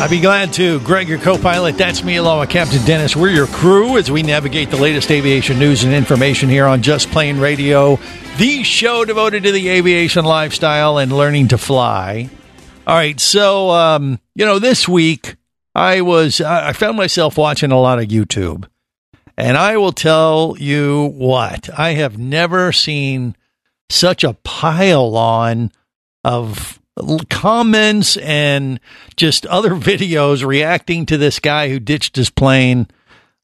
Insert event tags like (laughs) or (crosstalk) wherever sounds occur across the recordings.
I'd be glad to. Greg, your co pilot. That's me, along with Captain Dennis. We're your crew as we navigate the latest aviation news and information here on Just Plane Radio, the show devoted to the aviation lifestyle and learning to fly. All right. So, um, you know, this week I was, I found myself watching a lot of YouTube. And I will tell you what, I have never seen such a pile on of comments and just other (laughs) videos reacting to this guy who ditched his plane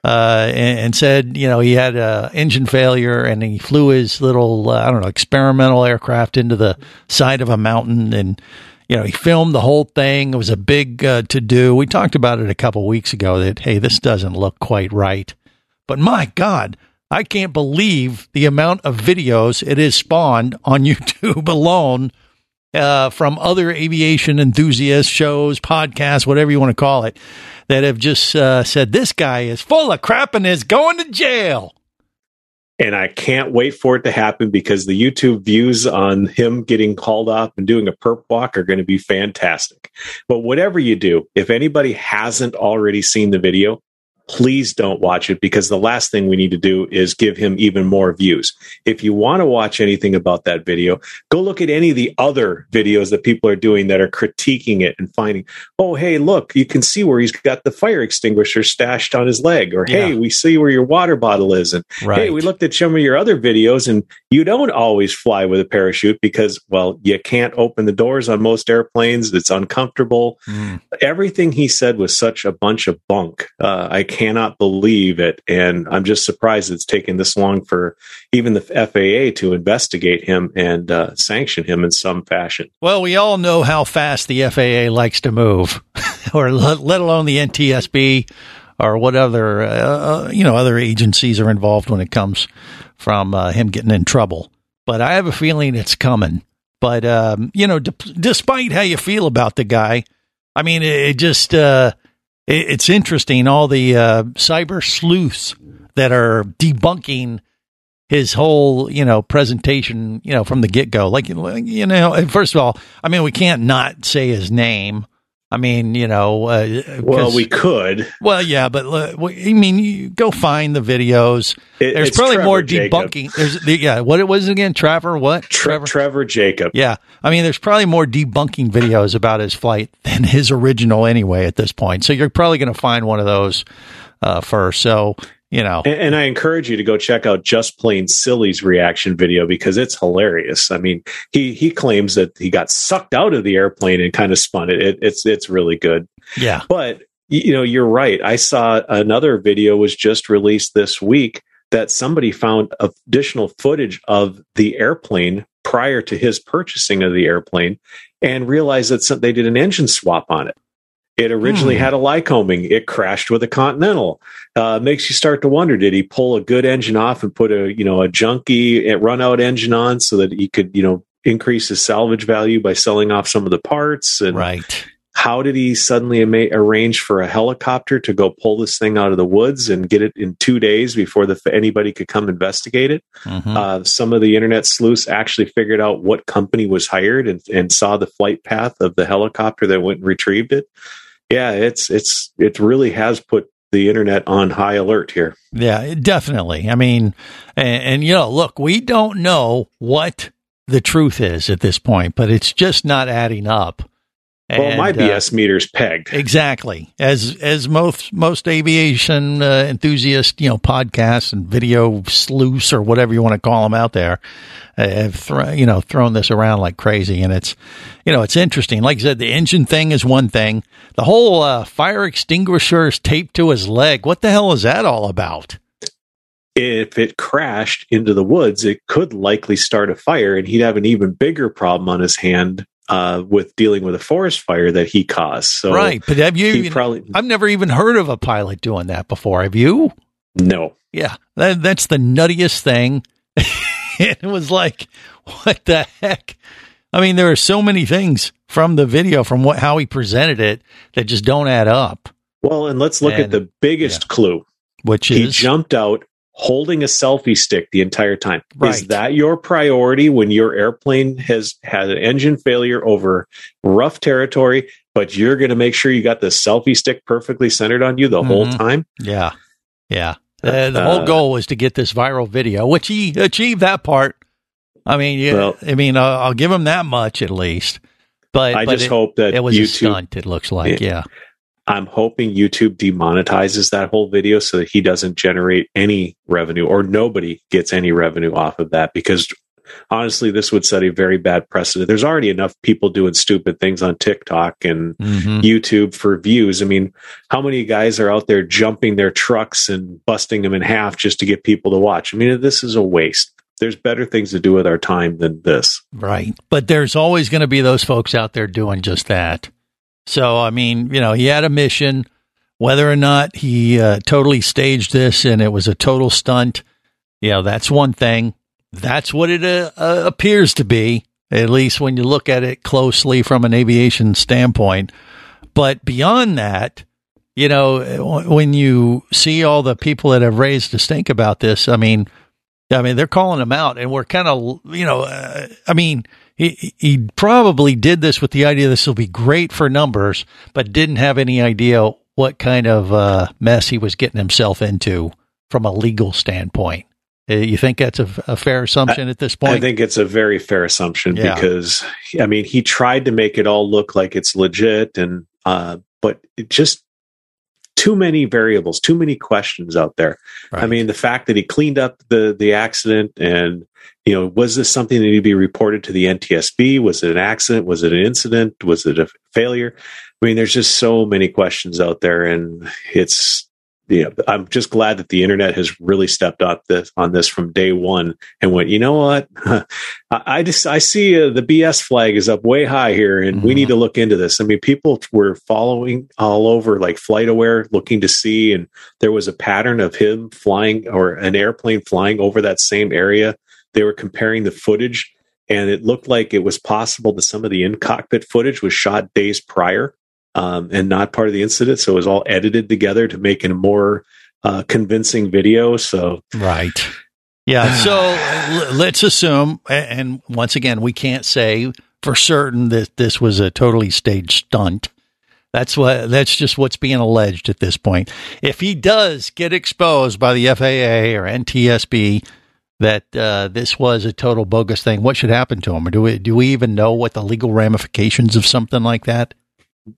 uh, and, and said, you know, he had a engine failure and he flew his little, uh, I don't know, experimental aircraft into the side of a mountain and, you know, he filmed the whole thing. It was a big uh, to do. We talked about it a couple weeks ago that, hey, this doesn't look quite right. But my God, I can't believe the amount of videos it has spawned on (laughs) YouTube alone uh, from other aviation enthusiasts, shows, podcasts, whatever you want to call it, that have just uh, said this guy is full of crap and is going to jail. and I can't wait for it to happen because the YouTube views on him getting called up and doing a perp walk are going to be fantastic. But whatever you do, if anybody hasn't already seen the video, please don't watch it because the last thing we need to do is give him even more views. If you want to watch anything about that video, go look at any of the other videos that people are doing that are critiquing it and finding, oh, hey, look, you can see where he's got the fire extinguisher stashed on his leg, or hey, Yeah. we see where your water bottle is, and Right. hey, we looked at some of your other videos, and you don't always fly with a parachute because, well, you can't open the doors on most airplanes. It's uncomfortable. Mm. Everything he said was such a bunch of bunk. Uh, I cannot believe it, and I'm just surprised it's taken this long for even the FAA to investigate him and uh, sanction him in some fashion. Well, we all know how fast the FAA likes to move, (laughs) or let, let alone the NTSB or what other uh, uh, you know other agencies are involved when it comes from uh, him getting in trouble. But I have a feeling it's coming. But um, you know, d- despite how you feel about the guy, I mean, it, it just uh, it's interesting all the uh, cyber sleuths that are debunking his whole you know presentation you know from the get go like like, you know first of all i mean we can't not say his name i mean you know uh, Well, we could. well yeah but uh, i mean you go find the videos. It- there's probably Trevor more Jacob. debunking. There's the, yeah what it was again? Trevor what? Tre- Trevor? Jacob. yeah. I mean there's probably more debunking videos about his flight than his original anyway at this point. So you're probably going to find one of those uh, first. So you know And, and I encourage you to go check out Just Plain Silly's reaction video because it's hilarious. I mean, he he claims that he got sucked out of the airplane and kind of spun it. it it's it's really good. yeah But you know, you're right. I saw another video was just released this week that somebody found additional footage of the airplane prior to his purchasing of the airplane and realized that some, they did an engine swap on it. It originally Hmm. had a Lycoming. It crashed with a Continental. Uh, makes you start to wonder: Did he pull a good engine off and put a you know a junky uh, run out engine on so that he could you know increase his salvage value by selling off some of the parts? And right how did he suddenly ama- arrange for a helicopter to go pull this thing out of the woods and get it in two days before the anybody could come investigate it? Mhm. Uh, some of the internet sleuths actually figured out what company was hired and, and saw the flight path of the helicopter that went and retrieved it. Yeah, it's it's it really has put the internet on high alert here. Yeah, definitely. I mean, and, and you know, look, we don't know what the truth is at this point, but it's just not adding up. Well, my And, uh, BS meter's pegged. Exactly. As as most most aviation uh, enthusiasts, you know, podcasts and video sleuths or whatever you want to call them out there, uh, have you know thrown this around like crazy, and it's you know it's interesting. Like I said, the engine thing is one thing. The whole uh, fire extinguisher is taped to his leg. What the hell is that all about? if it crashed into the woods, it could likely start a fire, and he'd have an even bigger problem on his hand uh, with dealing with a forest fire that he caused. So right, but have you? Even, probably I've never even heard of a pilot doing that before. Have you? no. Yeah, that, that's the nuttiest thing. (laughs) it was like, what the heck? I mean, there are so many things from the video, from what how he presented it, that just don't add up. Well, and let's look And- at the biggest clue. Which He is he jumped out holding a selfie stick the entire time. Right. Is that your priority when your airplane has had an engine failure over rough territory, but you're going to make sure you got the selfie stick perfectly centered on you the whole Mhm. time? yeah, yeah. Uh, the whole Uh, goal was to get this viral video, which he achieved that part. I mean, yeah, Well- I mean, uh, I'll give him that much at least. But I but just it, hope that it was a stunt. It looks like, yeah. I'm hoping YouTube demonetizes that whole video so that he doesn't generate any revenue or nobody gets any revenue off of that because honestly this would set a very bad precedent. There's already enough people doing stupid things on TikTok and hmm YouTube for views. I mean, how many guys are out there jumping their trucks and busting them in half just to get people to watch? I mean, this is a waste. There's better things to do with our time than this. Right. But there's always going to be those folks out there doing just that. So, I mean, you know, he had a mission. Whether or not he uh, totally staged this and it was a total stunt, you know, that's one thing. That's what it uh, uh, appears to be, at least when you look at it closely from an aviation standpoint. But beyond that, you know, when you see all the people that have raised a stink about this, I mean, I mean, they're calling him out, and we're kind of, you know, uh, I mean, he he probably did this with the idea this will be great for numbers, but didn't have any idea what kind of uh, mess he was getting himself into from a legal standpoint. Uh, You think that's a, a fair assumption at this point? I think it's a very fair assumption Yeah. because I mean he tried to make it all look like it's legit and uh but it just too many variables, too many questions out there. I mean the fact that he cleaned up the the accident and you know was this something that needed to be reported to the NTSB? Was it an accident? Was it an incident? Was it a failure? I mean there's just so many questions out there and it's you know, I'm just glad that the internet has really stepped up this on this from day one and went, you know what? (laughs) I, I just I see uh, the BS flag is up way high here, and we Mhm. need to look into this. I mean, people were following all over, like FlightAware, looking to see, and there was a pattern of him flying or an airplane flying over that same area. They were comparing the footage, and it looked like it was possible that some of the in cockpit footage was shot days prior um, and not part of the incident. So it was all edited together to make a more uh, convincing video. So Right. Yeah. So (sighs) l- let's assume, and once again, we can't say for certain that this was a totally staged stunt. That's what. That's just what's being alleged at this point. If he does get exposed by the FAA or NTSB that uh, this was a total bogus thing, what should happen to him? Or do we do we even know what the legal ramifications of something like that?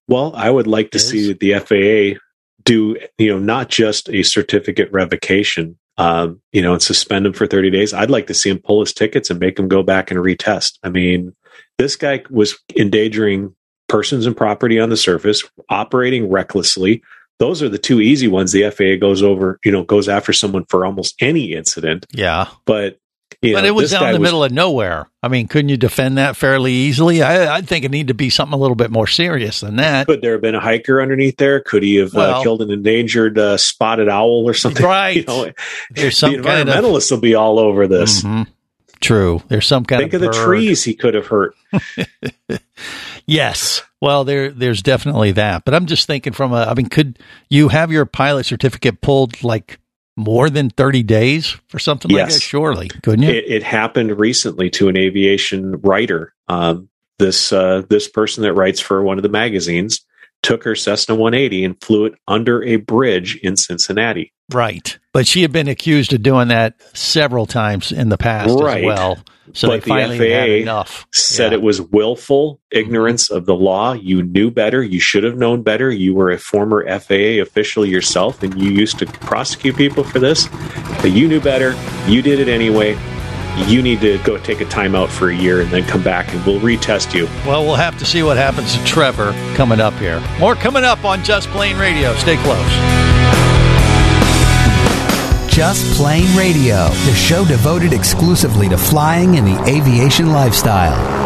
Well, I would like to see the FAA do, you know, not just a certificate revocation, um, you know, and suspend him for 30 days. I'd like to see him pull his tickets and make him go back and retest. I mean, this guy was endangering persons and property on the surface, operating recklessly. Those are the two easy ones. The FAA goes over, you know, goes after someone for almost any incident. Yeah, But, you but know, it was down in the middle of nowhere. I mean, couldn't you defend that fairly easily? I, I think it need to be something a little bit more serious than that. Could there have been a hiker underneath there? Could he have Well- uh, killed an endangered uh, spotted owl or something? (laughs) Right. You know, There's some the kind of environmentalists will be all over this. Mhm. True. There's some kind Think of think of the trees he could have hurt. (laughs) (laughs) Yes. Well, there there's definitely that. But I'm just thinking from a I mean, could you have your pilot certificate pulled like more than 30 days for something like Yes. that? Surely, couldn't you? It, it happened recently to an aviation writer. Um, this uh, this person that writes for one of the magazines took her Cessna 180 and flew it under a bridge in Cincinnati. right. But she had been accused of doing that several times in the past Right. as well. So But they the finally had FAA enough. Said Yeah. it was willful ignorance of the law. You knew better. You should have known better. You were a former FAA official yourself, and you used to prosecute people for this. But you knew better. You did it anyway. You need to go take a timeout for a year and then come back, and we'll retest you. Well, we'll have to see what happens to Trevor coming up here. More coming up on Just Plane Radio. Stay close. Just Plane Radio, the show devoted exclusively to flying and the aviation lifestyle.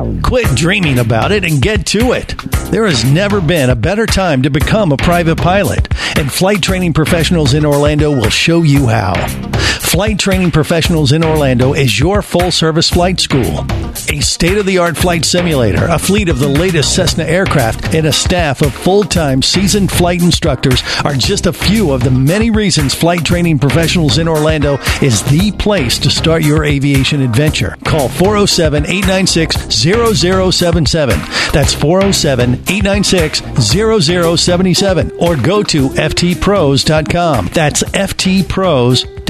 Quit dreaming about it and get to it. There has never been a better time to become a private pilot, and flight training professionals in Orlando will show you how. Flight Training Professionals in Orlando is your full service flight school. A state of the art flight simulator, a fleet of the latest Cessna aircraft, and a staff of full time seasoned flight instructors are just a few of the many reasons Flight Training Professionals in Orlando is the place to start your aviation adventure. Call 407 896 0077. That's 407 896 0077. Or go to ftpros.com. That's ftpros.com.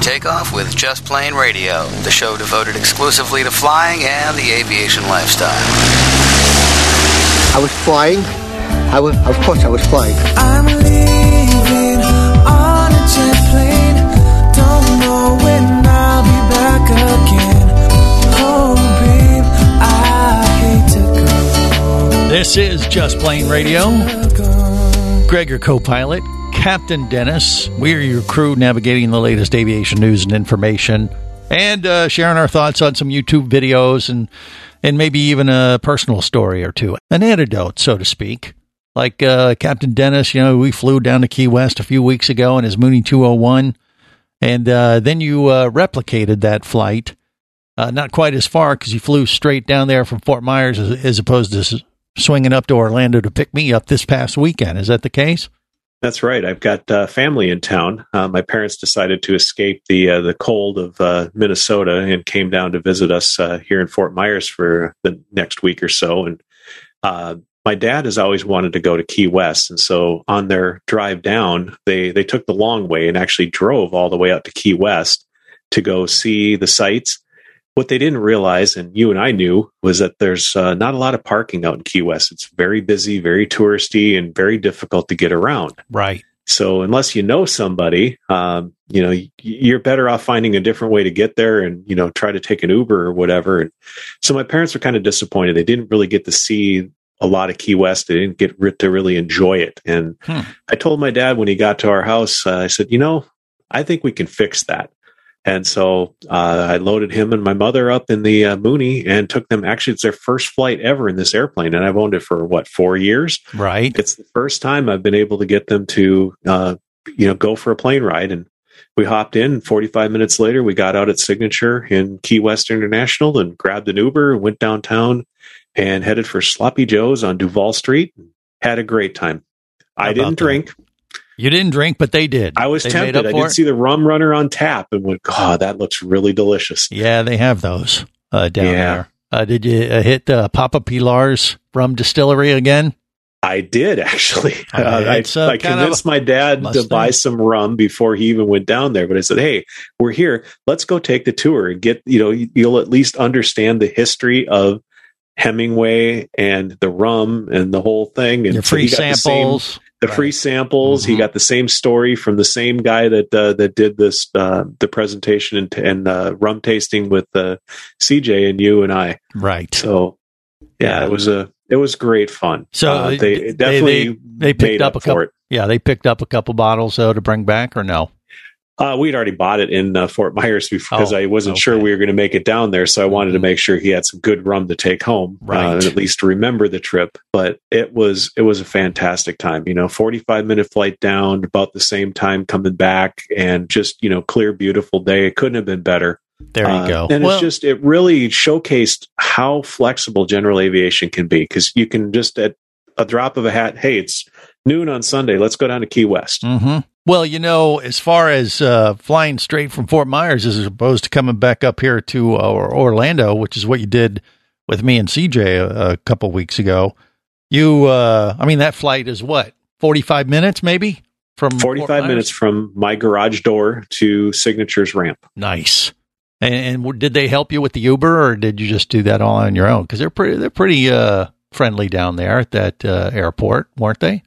Takeoff with Just Plane Radio, the show devoted exclusively to flying and the aviation lifestyle. I was flying. I was, of course, I was flying. This is Just Plane Radio. Greg, your co pilot, Captain Dennis. We're your crew navigating the latest aviation news and information and uh, sharing our thoughts on some YouTube videos and, and maybe even a personal story or two. An antidote, so to speak. Like uh, Captain Dennis, you know, we flew down to Key West a few weeks ago in his Mooney 201. And uh, then you uh, replicated that flight. Uh, not quite as far because you flew straight down there from Fort Myers as, as opposed to swinging up to Orlando to pick me up this past weekend. Is that the case? That's right. I've got uh, family in town. Uh, my parents decided to escape the uh, the cold of uh, Minnesota and came down to visit us uh, here in Fort Myers for the next week or so. And uh, my dad has always wanted to go to Key West, and so on their drive down, they they took the long way and actually drove all the way out to Key West to go see the sights. What they didn't realize, and you and I knew, was that there's uh, not a lot of parking out in Key West. It's very busy, very touristy, and very difficult to get around. Right. So unless you know somebody, um, you know, you're better off finding a different way to get there and, you know, try to take an Uber or whatever. And so my parents were kind of disappointed. They didn't really get to see a lot of Key West. They didn't get to really enjoy it. And Hmm. I told my dad when he got to our house, uh, I said, you know, I think we can fix that. And so uh, I loaded him and my mother up in the uh, Mooney and took them. Actually, it's their first flight ever in this airplane, and I've owned it for what four years. Right. It's the first time I've been able to get them to, uh, you know, go for a plane ride. And we hopped in. Forty five minutes later, we got out at Signature in Key West International and grabbed an Uber, and went downtown, and headed for Sloppy Joe's on Duval Street. And had a great time. I didn't that? drink. You didn't drink, but they did. I was They tempted. I did it? see the rum runner on tap and went, God, that looks really delicious. Yeah, they have those uh, down Yeah. there. Uh, did you uh, hit uh, Papa Pilar's rum distillery again? I did actually. (laughs) Uh, I, I convinced my dad Mustang. to buy some rum before he even went down there. But I said, "Hey, we're here. Let's go take the tour and get you know you'll at least understand the history of Hemingway and the rum and the whole thing." And Your so free he got the the free samples. He got the same story from the same guy that uh, that did this uh, the presentation and, and uh, rum tasting with uh, CJ and you and I. Right. So yeah, it was a it was great fun. So Uh, they, they, definitely they, they picked made up, a couple. Yeah, they picked up a couple bottles though to bring back or no? Uh, we'd already bought it in uh, Fort Myers because Oh, I wasn't sure we were going to make it down there, so I wanted to make sure he had some good rum to take home, uh, and at least remember the trip. But it was it was a fantastic time. You know, forty five minute flight down, about the same time coming back, and just you know, clear, beautiful day. It couldn't have been better. There you Uh, go. And Well- it's just it really showcased how flexible general aviation can be because you can just at a drop of a hat, hey, it's noon on Sunday, let's go down to Key West. hmm Well, you know, as far as uh, flying straight from Fort Myers as opposed to coming back up here to uh, Orlando, which is what you did with me and CJ a, a couple weeks ago, you, uh, I mean, that flight is what, 45 minutes maybe? From 45 Myers? minutes from my garage door to Signature's ramp. Nice. And, and did they help you with the Uber, or did you just do that all on your own? Because they're pretty, they're pretty uh, friendly down there at that uh, airport, weren't they?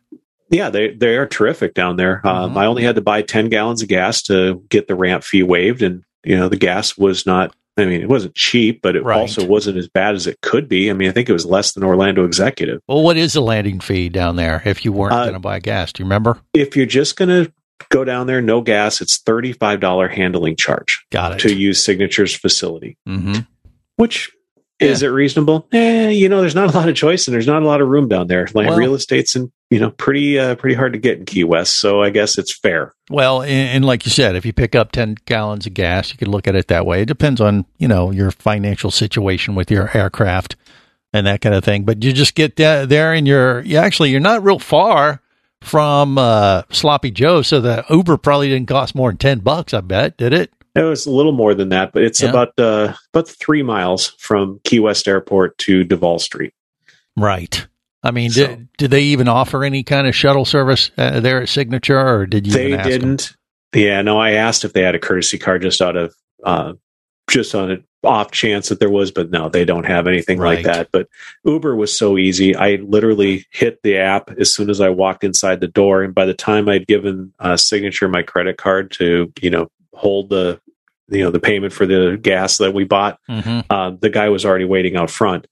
Yeah, they they are terrific down there. Um, Mhm. I only had to buy 10 gallons of gas to get the ramp fee waived. And, you know, the gas was not, I mean, it wasn't cheap, but it Right. also wasn't as bad as it could be. I mean, I think it was less than Orlando Executive. Well, what is the landing fee down there if you weren't Uh, going to buy gas? Do you remember? If you're just going to go down there, no gas, it's $35 handling charge Got it. to use Signature's facility, hmm which is it reasonable? Eh, you know, there's not a lot of choice and there's not a lot of room down there. Land Well- real estate's and you know pretty uh, pretty hard to get in Key West, so I guess it's fair. Well, and, and like you said, if you pick up 10 gallons of gas, you could look at it that way. It depends on, you know, your financial situation with your aircraft and that kind of thing. But you just get there, there and you're, you actually, you're not real far from uh, Sloppy Joe. So the Uber probably didn't cost more than 10 bucks, I bet, did it? It was a little more than that, but it's Yeah. about uh, about three miles from Key West Airport to Duval Street. Right. I mean, So- did, did they even offer any kind of shuttle service uh, there at Signature or did you They ask them? didn't. Yeah, no. I asked if they had a courtesy car just out of uh, just on an off chance that there was, but no, they don't have anything Right. like that. But Uber was so easy. I literally hit the app as soon as I walked inside the door, and by the time I'd given uh, Signature my credit card to you know hold the you know the payment for the gas that we bought, Mhm. uh, the guy was already waiting out front.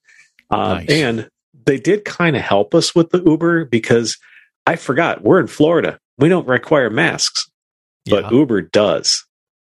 Um, Nice. And they did kind of help us with the Uber because I forgot we're in Florida. We don't require masks, but Yeah. Uber does.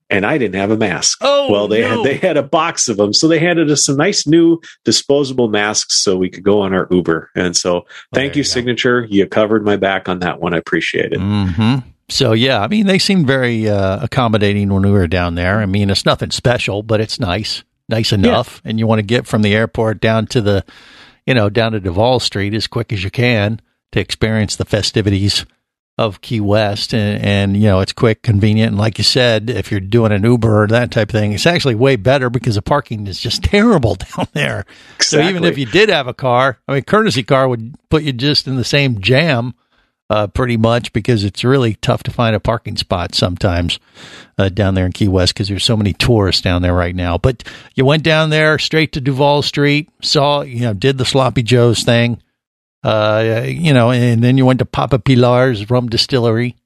And I didn't have a mask. Oh, well, they no. had they had a box of them, so they handed us some nice new disposable masks so we could go on our Uber. And so, thank there you, you. Signature. You covered my back on that one. I appreciate it. hmm So yeah, I mean, they seemed very uh, accommodating when we were down there. I mean, it's nothing special, but it's nice, nice enough. And you want to get from the airport down to the, you know, down to Duval Street as quick as you can to experience the festivities of Key West. And, and you know, it's quick, convenient, and like you said, if you're doing an Uber or that type of thing, it's actually way better because the parking is just (laughs) terrible down there. So even if you did have a car, I mean, courtesy car would put you just in the same jam, uh, pretty much because it's really tough to find a parking spot sometimes uh, down there in Key West because there's so many tourists down there right now. But you went down there straight to Duval Street, saw, you know, did the Sloppy Joe's thing, uh, you know, and then you went to Papa Pilar's rum distillery.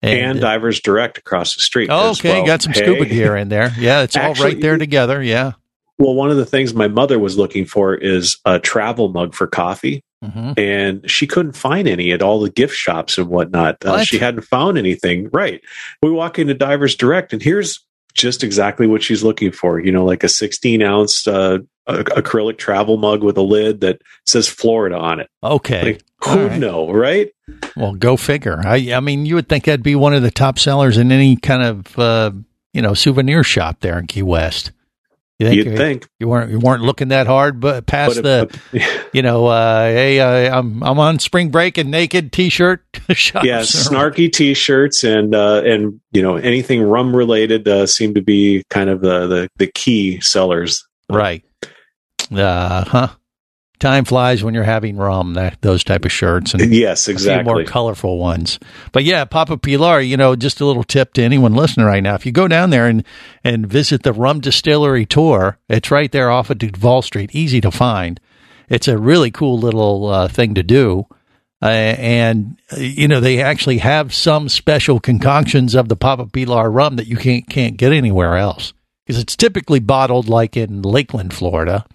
and Divers Direct across the street. Oh, okay, well. got some Hey. scuba gear in there. Yeah, it's all Actually, right there together. Yeah. Well, one of the things my mother was looking for is a travel mug for coffee. Hmm and she couldn't find any at all the gift shops and whatnot. Uh, she hadn't found anything. Right. We walk into Divers Direct, and here's just exactly what she's looking for. You know, like a 16 ounce uh, acrylic travel mug with a lid that says Florida on it. Okay. Like, who right. know, right? Well, go figure. I, I mean, you would think that'd be one of the top sellers in any kind of, uh, you know, souvenir shop there in Key West. You You'd you, think. you weren't you weren't looking that hard, but past But the, if- (laughs) you know, uh, hey, uh, I'm I'm on spring break and naked T-shirt (laughs) shops. yeah, snarky T-shirts and uh, and you know anything rum related uh, seem to be kind of the the, the key sellers. right? Uh huh. Time flies when you're having rum. That those type of shirts and Yes, few more colorful ones. But yeah, Papa Pilar, you know, just a little tip to anyone listening right now. If you go down there and, and visit the Rum Distillery Tour, it's right there off of Duval Street, easy to find. It's a really cool little uh, thing to do. Uh, and uh, you know they actually have some special concoctions of the Papa Pilar rum that you can't can't get anywhere else because it's typically bottled like in Lakeland, Florida,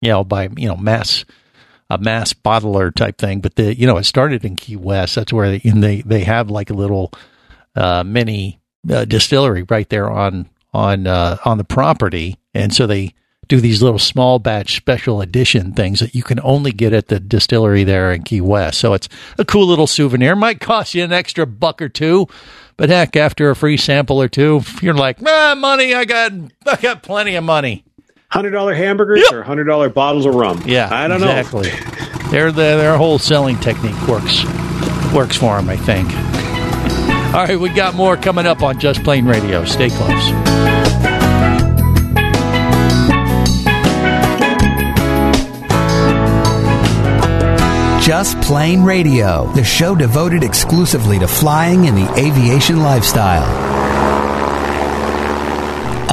you know, by you know mass a mass bottler type thing. But the you know it started in Key West. That's where they they they have like a little uh, mini uh, distillery right there on on uh, on the property, and so they do these little small batch special edition things that you can only get at the distillery there in Key West. So it's a cool little souvenir. Might cost you an extra buck or two, but heck, after a free sample or two, you're like, ah, money. I got I got plenty of money. Hundred dollar hamburgers Yep. or hundred dollar bottles of rum. Yeah, I don't exactly. their their their whole selling technique works works for them, I think. All right, we got more coming up on Just Plane Radio. Stay close. Just Plane Radio, the show devoted exclusively to flying and the aviation lifestyle.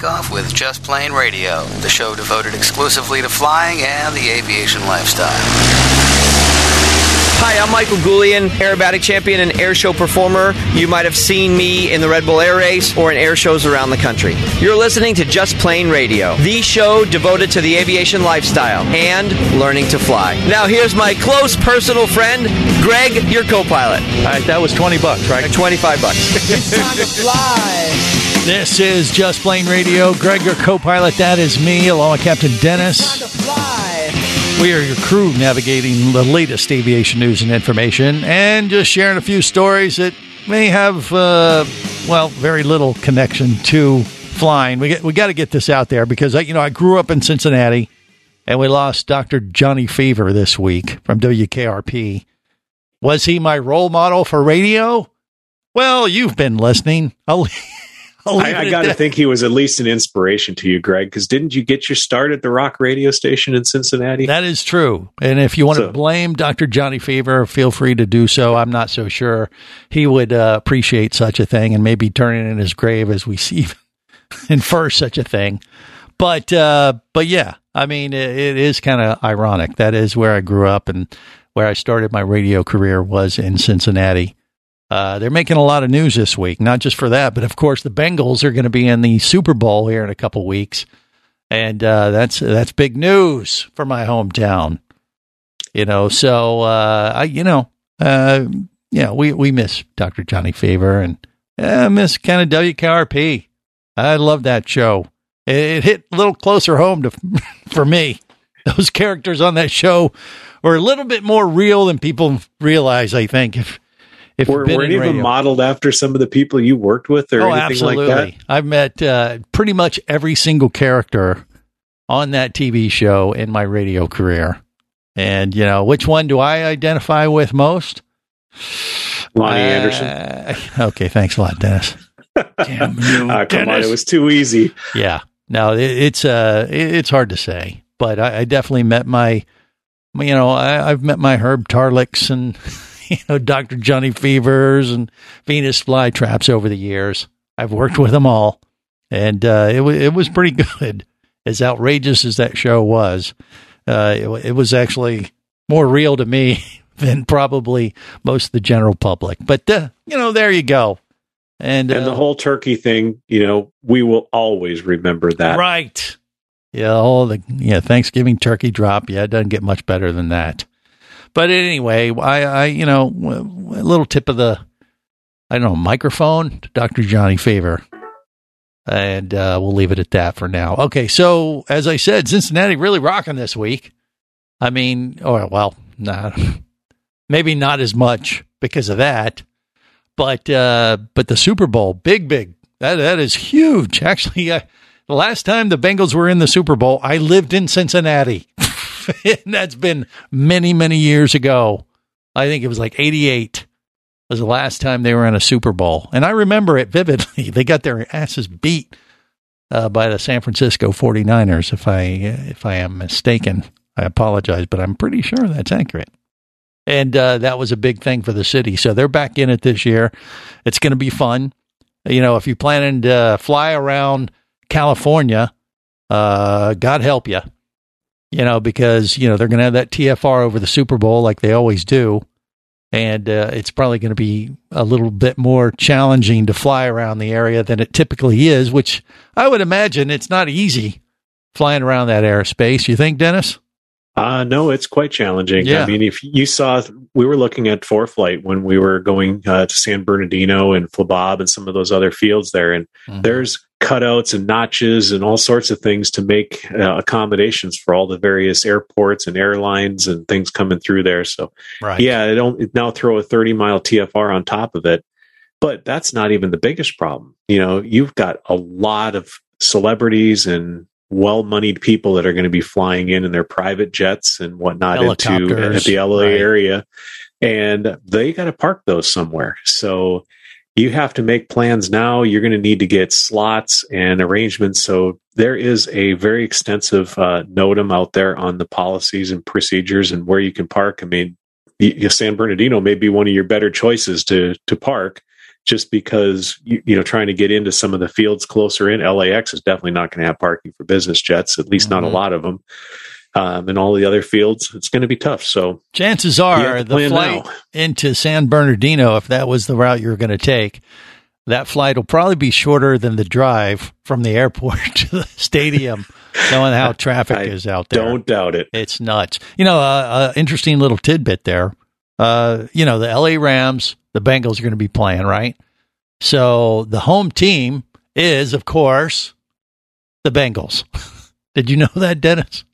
takeoff with Just Plane Radio, the show devoted exclusively to flying and the aviation lifestyle. Hi, I'm Michael Goulian, aerobatic champion and air show performer. You might have seen me in the Red Bull Air Race or in air shows around the country. You're listening to Just Plane Radio, the show devoted to the aviation lifestyle and learning to fly. Now, here's my close personal friend, Greg, your co pilot. All right, that was 20 bucks, right? 25 bucks. This is Just Plane Radio. Greg, your co pilot. That is me, along with Captain Dennis. We are your crew navigating the latest aviation news and information and just sharing a few stories that may have, uh, well, very little connection to flying. We, get, we got to get this out there because, I, you know, I grew up in Cincinnati and we lost Dr. Johnny Fever this week from WKRP. Was he my role model for radio? Well, you've been listening. I'll, (laughs) I, I got to think he was at least an inspiration to you, Greg, because didn't you get your start at the rock radio station in Cincinnati? That is true. And if you want to So- blame Dr. Johnny Fever, feel free to do so. I'm not so sure he would uh, appreciate such a thing and maybe turn it in his grave as we see (laughs) infer such a thing. But uh, but yeah, I mean, it, it is kind of ironic. That is where I grew up and where I started my radio career was in Cincinnati. Uh, they're making a lot of news this week, not just for that, but of course the Bengals are going to be in the Super Bowl here in a couple weeks, and uh, that's that's big news for my hometown. You know, so uh, I, you know, uh, yeah, we we miss Dr. Johnny Fever and miss kind of WKRP. I love that show. It, it hit a little closer home to (laughs) for me. Those characters on that show were a little bit more real than people realize. I think if were, you've been were in any of them modeled after some of the people you worked with or oh, anything absolutely. like that? I've met uh, pretty much every single character on that TV show in my radio career. And, you know, which one do I identify with most? Loni Uh, Anderson. (laughs) Okay, thanks a lot, Dennis. (laughs) Damn you, Ah, come on, it was too easy. Yeah, no, it, it's uh, it, it's hard to say, but I, I definitely met my, my- you know, I, I've met my Herb Tarleks and (laughs) you know Dr. Johnny Fevers and Venus Flytraps over the years. I've worked with them all, and uh, it was it was pretty (laughs) good. As outrageous as that show was, uh, it, wa- it was actually more real to me (laughs) than probably most of the general public. But uh, you know, there you go. And, and uh, the whole turkey thing, you know, we will always remember that. Right. Yeah, all the yeah Thanksgiving turkey drop. Yeah, it doesn't get much better than that. But anyway, I, I you know a little tip of the I don't know microphone to Dr. Johnny Fever, and uh, we'll leave it at that for now. Okay, so as I said, Cincinnati really rocking this week. I mean, or well, not (laughs) maybe not as much because of that, but uh, but the Super Bowl, big, big. That that is huge. (laughs) Actually, uh, the last time the Bengals were in the Super Bowl, I lived in Cincinnati. (laughs) (laughs) and that's been many, many years ago. I think it was like 88 was the last time they were in a Super Bowl. And I remember it vividly. (laughs) They got their asses beat uh, by the San Francisco 49ers if I if I am mistaken. I apologize, but I'm pretty sure that's accurate. And uh, that was a big thing for the city. So they're back in it this year. It's going to be fun. You know, if you're planning to fly around California, uh, God help you. You know, because you know they're going to have that TFR over the Super Bowl like they always do, and uh, it's probably going to be a little bit more challenging to fly around the area than it typically is. Which I would imagine it's not easy flying around that airspace. You think, Dennis? Uh, no, it's quite challenging. Yeah. I mean, if you saw, we were looking at ForeFlight when we were going uh, to San Bernardino and Flabob and some of those other fields there, and Mhm. there's cutouts and notches and all sorts of things to make uh, accommodations for all the various airports and airlines and things coming through there. So, Right. yeah, it don't it now throw a 30 mile TFR on top of it. But that's not even the biggest problem. You know, you've got a lot of celebrities and well moneyed people that are going to be flying in in their private jets and whatnot into at the LA right. area. And they got to park those somewhere. So you have to make plans now. You're going to need to get slots and arrangements. So there is a very extensive uh, NOTAM out there on the policies and procedures and where you can park. I mean, San Bernardino may be one of your better choices to to park, just because you, you know trying to get into some of the fields closer in. LAX is definitely not going to have parking for business jets, at least not a Mhm. lot of them. Um, and all the other fields, it's going to be tough. So Chances are the flight now. into San Bernardino, if that was the route you were going to take, that flight will probably be shorter than the drive from the airport (laughs) to the stadium, knowing how traffic is out there. don't doubt it. It's nuts. You know, uh, uh, interesting little tidbit there. Uh, you know, the LA Rams, the Bengals are going to be playing, right? So the home team is, of course, the Bengals. (laughs) Did you know that, Dennis?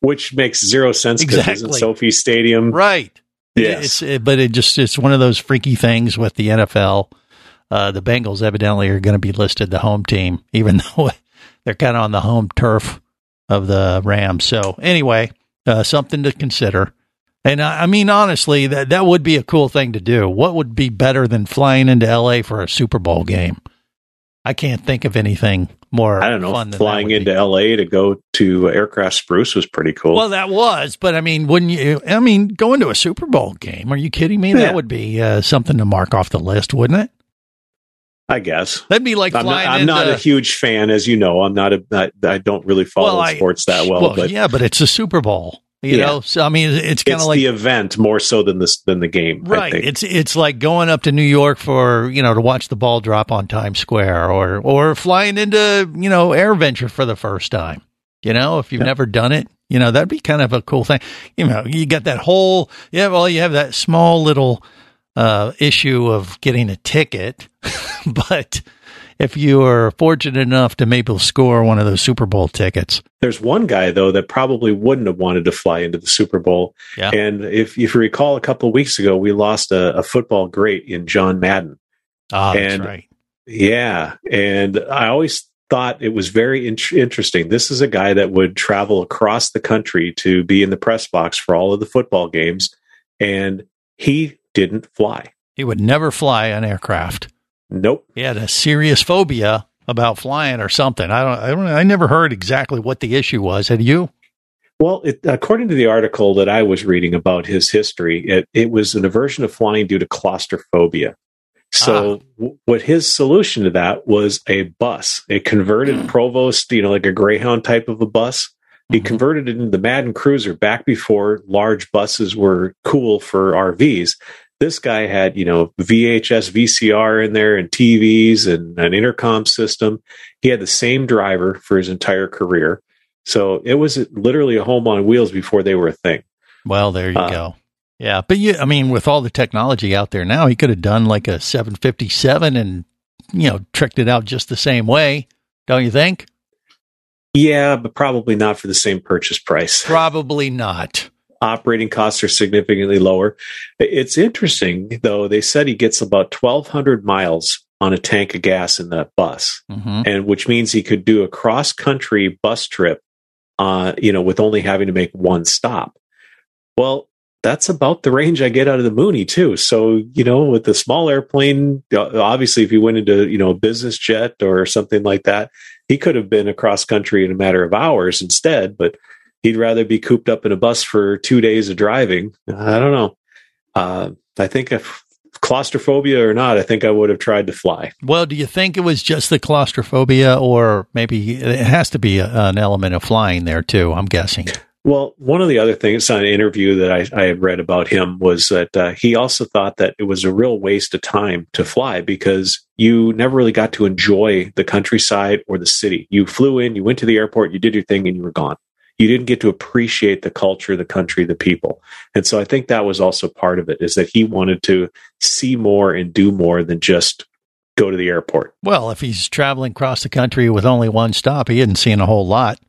Which makes zero sense because isn't Exactly. SoFi Stadium? Right. Yes. It's, but it just it's one of those freaky things with the NFL. Uh, the Bengals evidently are going to be listed the home team, even (laughs) though they're kind of on the home turf of the Rams. So anyway, uh, something to consider. And I, I mean, honestly, that that would be a cool thing to do. What would be better than flying into LA for a Super Bowl game? I can't think of anything more. I don't know. Flying would be. into LA to go to Aircraft Spruce was pretty cool. Well, that was, but I mean, wouldn't you? I mean, going to a Super Bowl game? Are you kidding me? Yeah. That would be uh, something to mark off the list, wouldn't it? I guess. That'd be like I'm not, flying I'm into. not a huge fan, as you know. I'm not a. I, I don't really follow Well, I- sports that well, well, but yeah, but it's a Super Bowl, you Yeah. know. So I mean, it's kind of like the event more so than this than the game. I right. It's it's like going up to New York for you know to watch the ball drop on Times Square, or or flying into you know AirVenture for the first time. You know, if you've Yeah. never done it, you know that'd be kind of a cool thing. You know, you got that whole yeah. Well, you have that small little uh, issue of getting a ticket, (laughs) but if you are fortunate enough to maybe score one of those Super Bowl tickets, There's one guy though that probably wouldn't have wanted to fly into the Super Bowl. Yeah. And if, if you recall, a couple of weeks ago, we lost a, a football great in John Madden. ah, And- that's right. Yeah, and I always thought it was very in- interesting. This is a guy that would travel across the country to be in the press box for all of the football games, and he didn't fly. He would never fly an aircraft. Nope. He had a serious phobia about flying or something. I don't. I don't. I never heard exactly what the issue was. Had you? Well, it, according to the article that I was reading about his history, it, it was an aversion of flying due to claustrophobia. So, ah. w- what his solution to that was a bus, a converted hmm. Prevost, you know, like a Greyhound type of a bus He mm-hmm. converted it into the Madden Cruiser back before large buses were cool for RVs. This guy had, you know, VHS, VCR in there and TVs and an intercom system. He had the same driver for his entire career. So it was literally a home on wheels before they were a thing. Well, there you Uh, go. Yeah, but you, I mean, with all the technology out there now, he could have done like a 757 and you know tricked it out just the same way, don't you think? Yeah, but probably not for the same purchase price. (laughs) Probably not. Operating costs are significantly lower. It's interesting, though. They said he gets about 1,200 miles on a tank of gas in that bus, Mhm. and which means he could do a cross country bus trip, uh, you know, with only having to make one stop. Well, that's about the range I get out of the Mooney too. So, you know, with the small airplane, uh, obviously, if he went into you know a business jet or something like that, he could have been across country in a matter of hours instead. But he'd rather be cooped up in a bus for two days of driving. I don't know. Uh, I think if claustrophobia or not, I think I would have tried to fly. Well, do you think it was just the claustrophobia, or maybe it has to be a, an element of flying there too? I'm guessing. Well, one of the other things on an interview that I, I had read about him was that uh, he also thought that it was a real waste of time to fly because you never really got to enjoy the countryside or the city. You flew in, you went to the airport, you did your thing, and you were gone. You didn't get to appreciate the culture, the country, the people. And so I think that was also part of it is that he wanted to see more and do more than just go to the airport. Well, if he's traveling across the country with only one stop, he isn't seeing a whole lot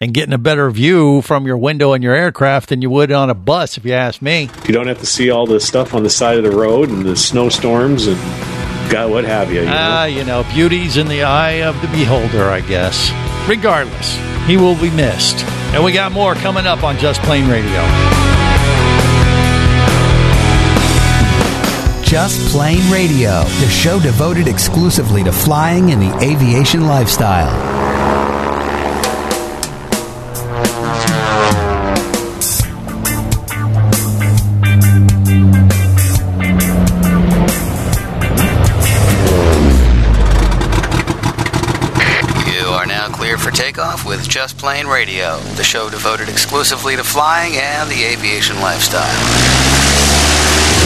and getting a better view from your window in your aircraft than you would on a bus, if you ask me. You don't have to see all the stuff on the side of the road and the snowstorms and God, what have you. you know? Ah, you know, beauty's in the eye of the beholder, I guess. Regardless, he will be missed. And we got more coming up on Just Plane Radio. Just Plane Radio, the show devoted exclusively to flying and the aviation lifestyle. Just Plane Radio, the show devoted exclusively to flying and the aviation lifestyle.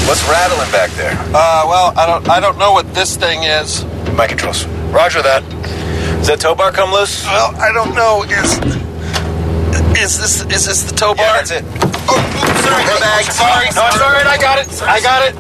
What's rattling back there? Uh, well, I don't, I don't know what this thing is. My controls. Roger that. Is that tow bar come loose? Well, I don't know. Is is this is this the tow bar? Yeah, that's it. Oh, oops, sorry, Hey, bag. Sorry, No, it's all right. I got it. Sorry. I got it.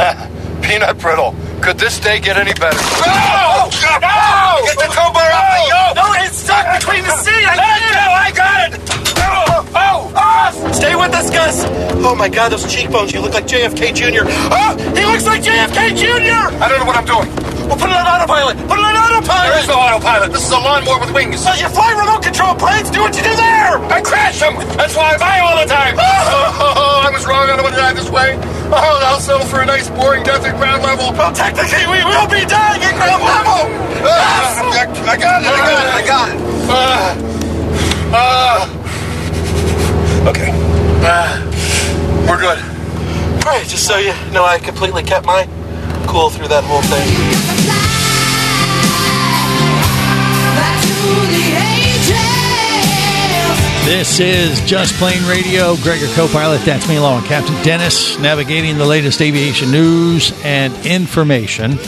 Ah, (laughs) Peanut brittle. Could this day get any better? No! No! Get the tow bar off the yoke! No, it's stuck between the seat. I Let it can't. go! I got it! Oh! Oh! Ah, stay with us, Gus. Oh my God, those cheekbones! You look like JFK Jr. Oh, he looks like JFK Jr. I don't know what I'm doing. Well, put it on autopilot. Put it on autopilot. There is no autopilot. This is a lawnmower with wings. Well, you fly remote control planes. Do what you do there. I crash them. That's why I buy all the time. (laughs) Oh, I was wrong. I don't want to die this way. Oh, I'll settle for a nice, boring death at ground level. Well, technically, we will be dying at ground level. Ah, I, I got it. I got it. I got it. Uh, uh, okay. Uh, We're good. all right, just so you know, I completely kept my cool through that whole thing. This is Just Plane Radio. Gregor co-pilot, that's me along Captain Dennis, navigating the latest aviation news and information.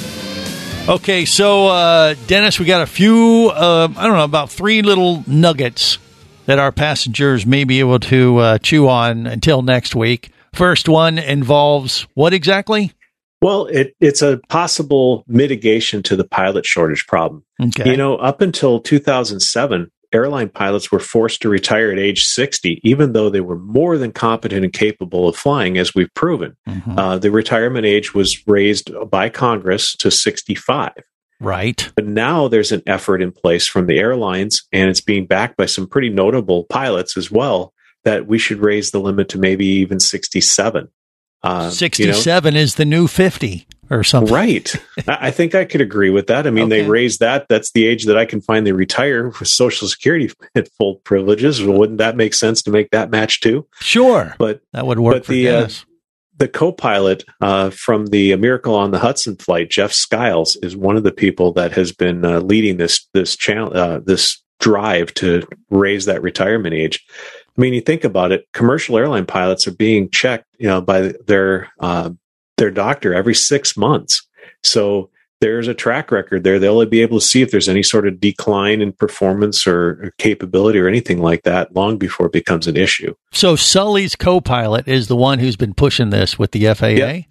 Okay, so uh, Dennis, we got a few, uh, I don't know, about three little nuggets that our passengers may be able to uh, chew on until next week. First one involves what exactly? Well, it, it's a possible mitigation to the pilot shortage problem. Okay. You know, up until 2007, airline pilots were forced to retire at age 60, even though they were more than competent and capable of flying, as we've proven. Mhm. Uh, the retirement age was raised by Congress to 65. right. But now there's an effort in place from the airlines, and it's being backed by some pretty notable pilots as well, that we should raise the limit to maybe even 67. Uh, you know? 67 is the new 50 or something. Right. I think I could agree with that. I mean, they Okay. raised that. That's the age that I can finally retire with Social Security at (laughs) full privileges. Well, wouldn't that make sense to make that match too? Sure. But That would work but the uh, the co-pilot uh, from the Miracle on the Hudson flight, Jeff Skiles, is one of the people that has been uh, leading this this channel uh, this drive to raise that retirement age. I mean, you think about it, commercial airline pilots are being checked, you know, by their uh, their doctor every six months. So there's a track record there. They'll be able to see if there's any sort of decline in performance or, or capability or anything like that long before it becomes an issue. So Sully's co-pilot is the one who's been pushing this with the FAA. Yep.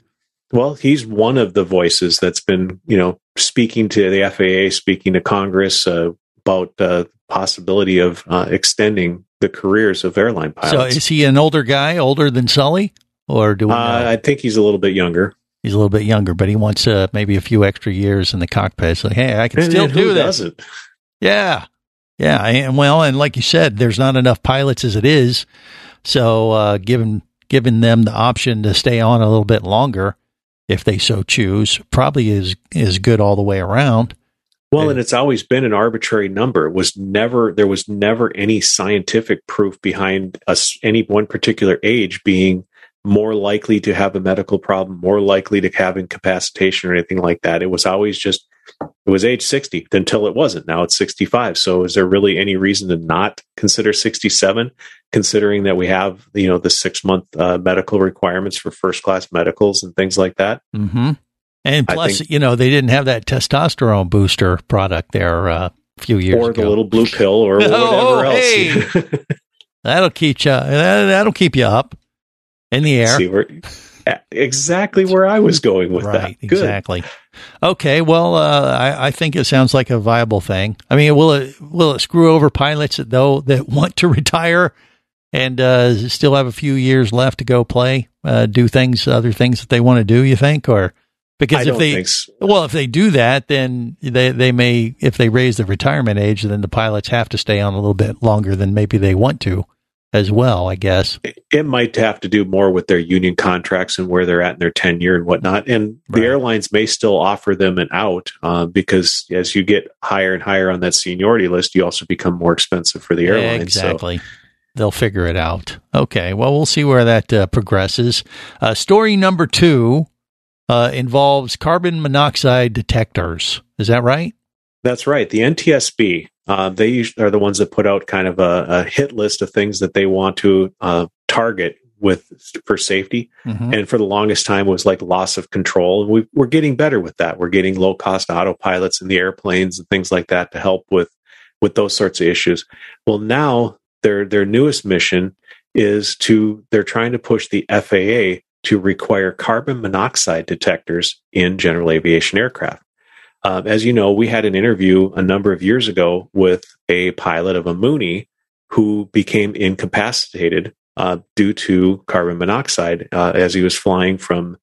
Well, he's one of the voices that's been, you know, speaking to the FAA, speaking to Congress uh, about uh, possibility of uh, extending the careers of airline pilots. So is he an older guy, older than Sully, or do we? Uh, I think he's a little bit younger. He's a little bit younger, but he wants uh, maybe a few extra years in the cockpit. So hey, I can And- still and do this. Yeah, yeah, and well, and like you said, there's not enough pilots as it is. So uh, giving giving them the option to stay on a little bit longer, if they so choose, probably is is good all the way around. Well, and it's always been an arbitrary number. It was never there was never any scientific proof behind us any one particular age being more likely to have a medical problem, more likely to have incapacitation or anything like that. It was always just it was age 60 until it wasn't. Now it's 65. So is there really any reason to not consider 67 considering that we have, you know, the 6 month uh, medical requirements for first class medicals and things like that? hmm And plus, think- you know, they didn't have that testosterone booster product there uh, a few years or ago. Or the little blue pill or (laughs) whatever Oh, else. hey. (laughs) That'll keep you. That, that'll keep you up in the air. See where exactly where I was going with right, that. Good. exactly. Okay, well, uh, I, I think it sounds like a viable thing. I mean, will it will it screw over pilots that though that want to (laughs) retire and uh, still have a few years left to go play, uh, do things, other things that they want to do? You think, or because I if they so. well, if they do that, then they they may if they raise the retirement age, then the pilots have to stay on a little bit longer than maybe they want to, as well. I guess. It might have to do more with their union contracts and where they're at in their tenure and whatnot. And the airlines may still offer them an out uh, because as you get higher and higher on that seniority list, you also become more expensive for the airlines. Exactly. They'll figure it out. Okay. Well, we'll see where that uh, progresses. Uh, story number two uh, involves carbon monoxide detectors. Is that right? That's right. The NTSB, uh, they are the ones that put out kind of a, a hit list of things that they want to uh, target with for safety. Mhm. And for the longest time, it was like loss of control. And we, we're getting better with that. We're getting low cost autopilots in the airplanes and things like that to help with with those sorts of issues. Well, now their their newest mission is to they're trying to push the FAA to require carbon monoxide detectors in general aviation aircraft. Um, as you know, we had an interview a number of years ago with a pilot of a Mooney who became incapacitated uh, due to carbon monoxide uh, as he was flying from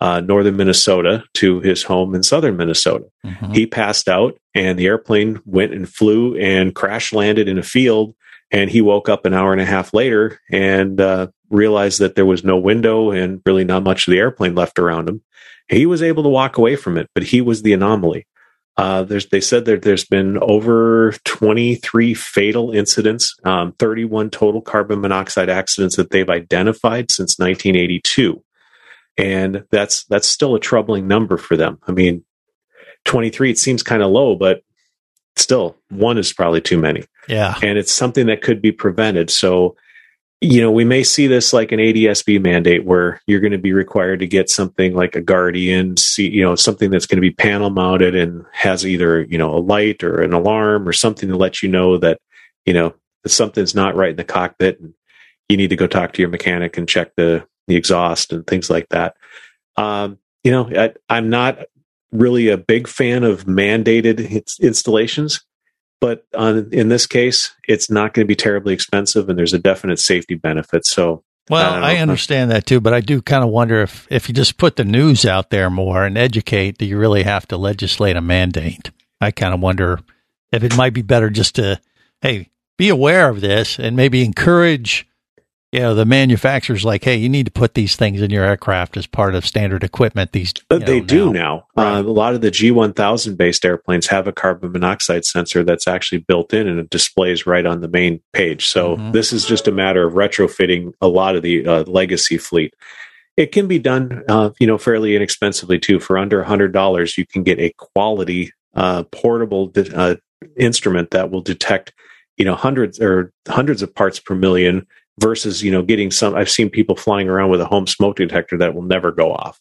uh, northern Minnesota to his home in southern Minnesota. He passed out, and the airplane went and flew and crash landed in a field. And he woke up an hour and a half later and uh, realized that there was no window and really not much of the airplane left around him. He was able to walk away from it, but he was the anomaly. Uh, there's, they said that there's been over 23 fatal incidents, um, 31 total carbon monoxide accidents that they've identified since 1982, and that's that's still a troubling number for them. I mean, 23 it seems kind of low, but still one is probably too many Yeah. and it's something that could be prevented. So, you know, we may see this like an ADSB mandate where you're going to be required to get something like a Guardian, you know, something that's going to be panel mounted and has either, you know, a light or an alarm or something to let you know that, you know, that something's not right in the cockpit and you need to go talk to your mechanic and check the, the exhaust and things like that. Um, you know, I, I'm not really a big fan of mandated installations but on, in this case, it's not going to be terribly expensive, and there's a definite safety benefit. So, Well, don't I, understand that too, but I do kind of wonder if if you just put the news out there more and educate, do you really have to legislate a mandate? I kind of wonder if it might be better just to hey, be aware of this and maybe encourage you know the manufacturers like hey you need to put these things in your aircraft as part of standard equipment these But you they do now. Uh, a lot of the G1000 based airplanes have a carbon monoxide sensor that's actually built in and it displays right on the main page. So Mm-hmm. this is just a matter of retrofitting a lot of the uh, legacy fleet. It can be done, uh, you know, fairly inexpensively too. For under a hundred dollars, you can get a quality uh, portable de- uh, instrument that will detect you know hundreds or hundreds of parts per million versus you know getting some i've seen people flying around with a home smoke detector that will never go off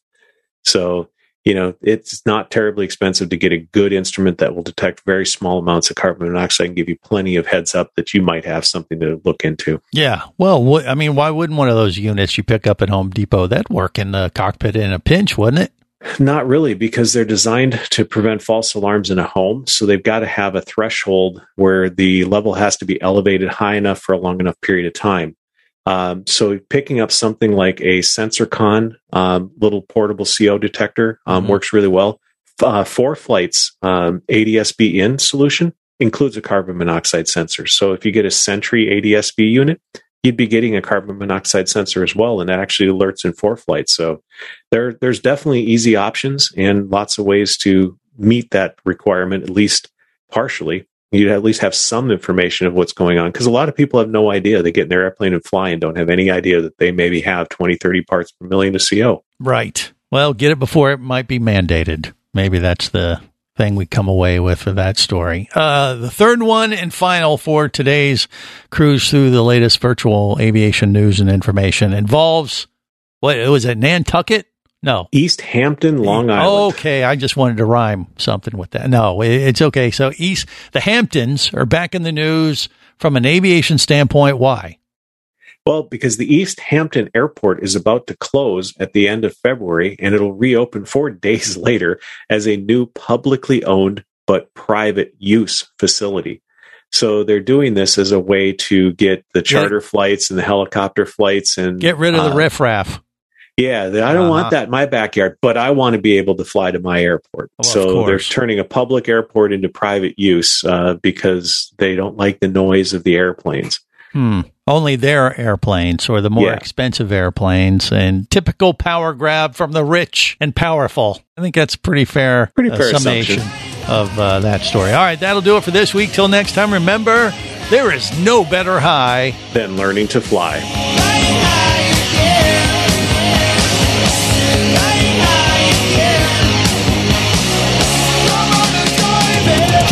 so you know it's not terribly expensive to get a good instrument that will detect very small amounts of carbon monoxide and give you plenty of heads up that you might have something to look into Yeah. Well, wh- I mean, why wouldn't one of those units you pick up at Home Depot that work in the cockpit in a pinch, wouldn't it? Not really, because they're designed to prevent false alarms in a home. So they've got to have a threshold where the level has to be elevated high enough for a long enough period of time. Um, so picking up something like a SensorCon um, little portable CO detector um, works really well. Uh, ForeFlight's um, ADSB in solution includes a carbon monoxide sensor. So if you get a Sentry ADSB unit, you'd be getting a carbon monoxide sensor as well, and that actually alerts in ForeFlight's. So there, there's definitely easy options and lots of ways to meet that requirement, at least partially. You'd at least have some information of what's going on because a lot of people have no idea. They get in their airplane and fly and don't have any idea that they maybe have 20, 30 parts per million of CO. Right. Well, get it before it might be mandated. Maybe that's the thing we come away with for that story. Uh, the third one and final for today's cruise through the latest virtual aviation news and information involves what was it, Nantucket? No. East Hampton, Long Island. Okay, I just wanted to rhyme something with that. No, it's okay. So East, the Hamptons are back in the news from an aviation standpoint. Why? Well, because the East Hampton Airport is about to close at the end of February and it'll reopen four (laughs) days later as a new publicly owned but private use facility. So they're doing this as a way to get the charter flights and the helicopter flights and Get rid of the uh, riffraff. Yeah, I don't Uh-huh. want that in my backyard, but I want to be able to fly to my airport. Well, so they're turning a public airport into private use uh, because they don't like the noise of the airplanes. Hmm. Only their airplanes or the more Yeah. expensive airplanes and typical power grab from the rich and powerful. I think that's pretty fair, Pretty uh, fair summation of uh, that story. All right, that'll do it for this week. Till next time, remember, there is no better high than learning to fly.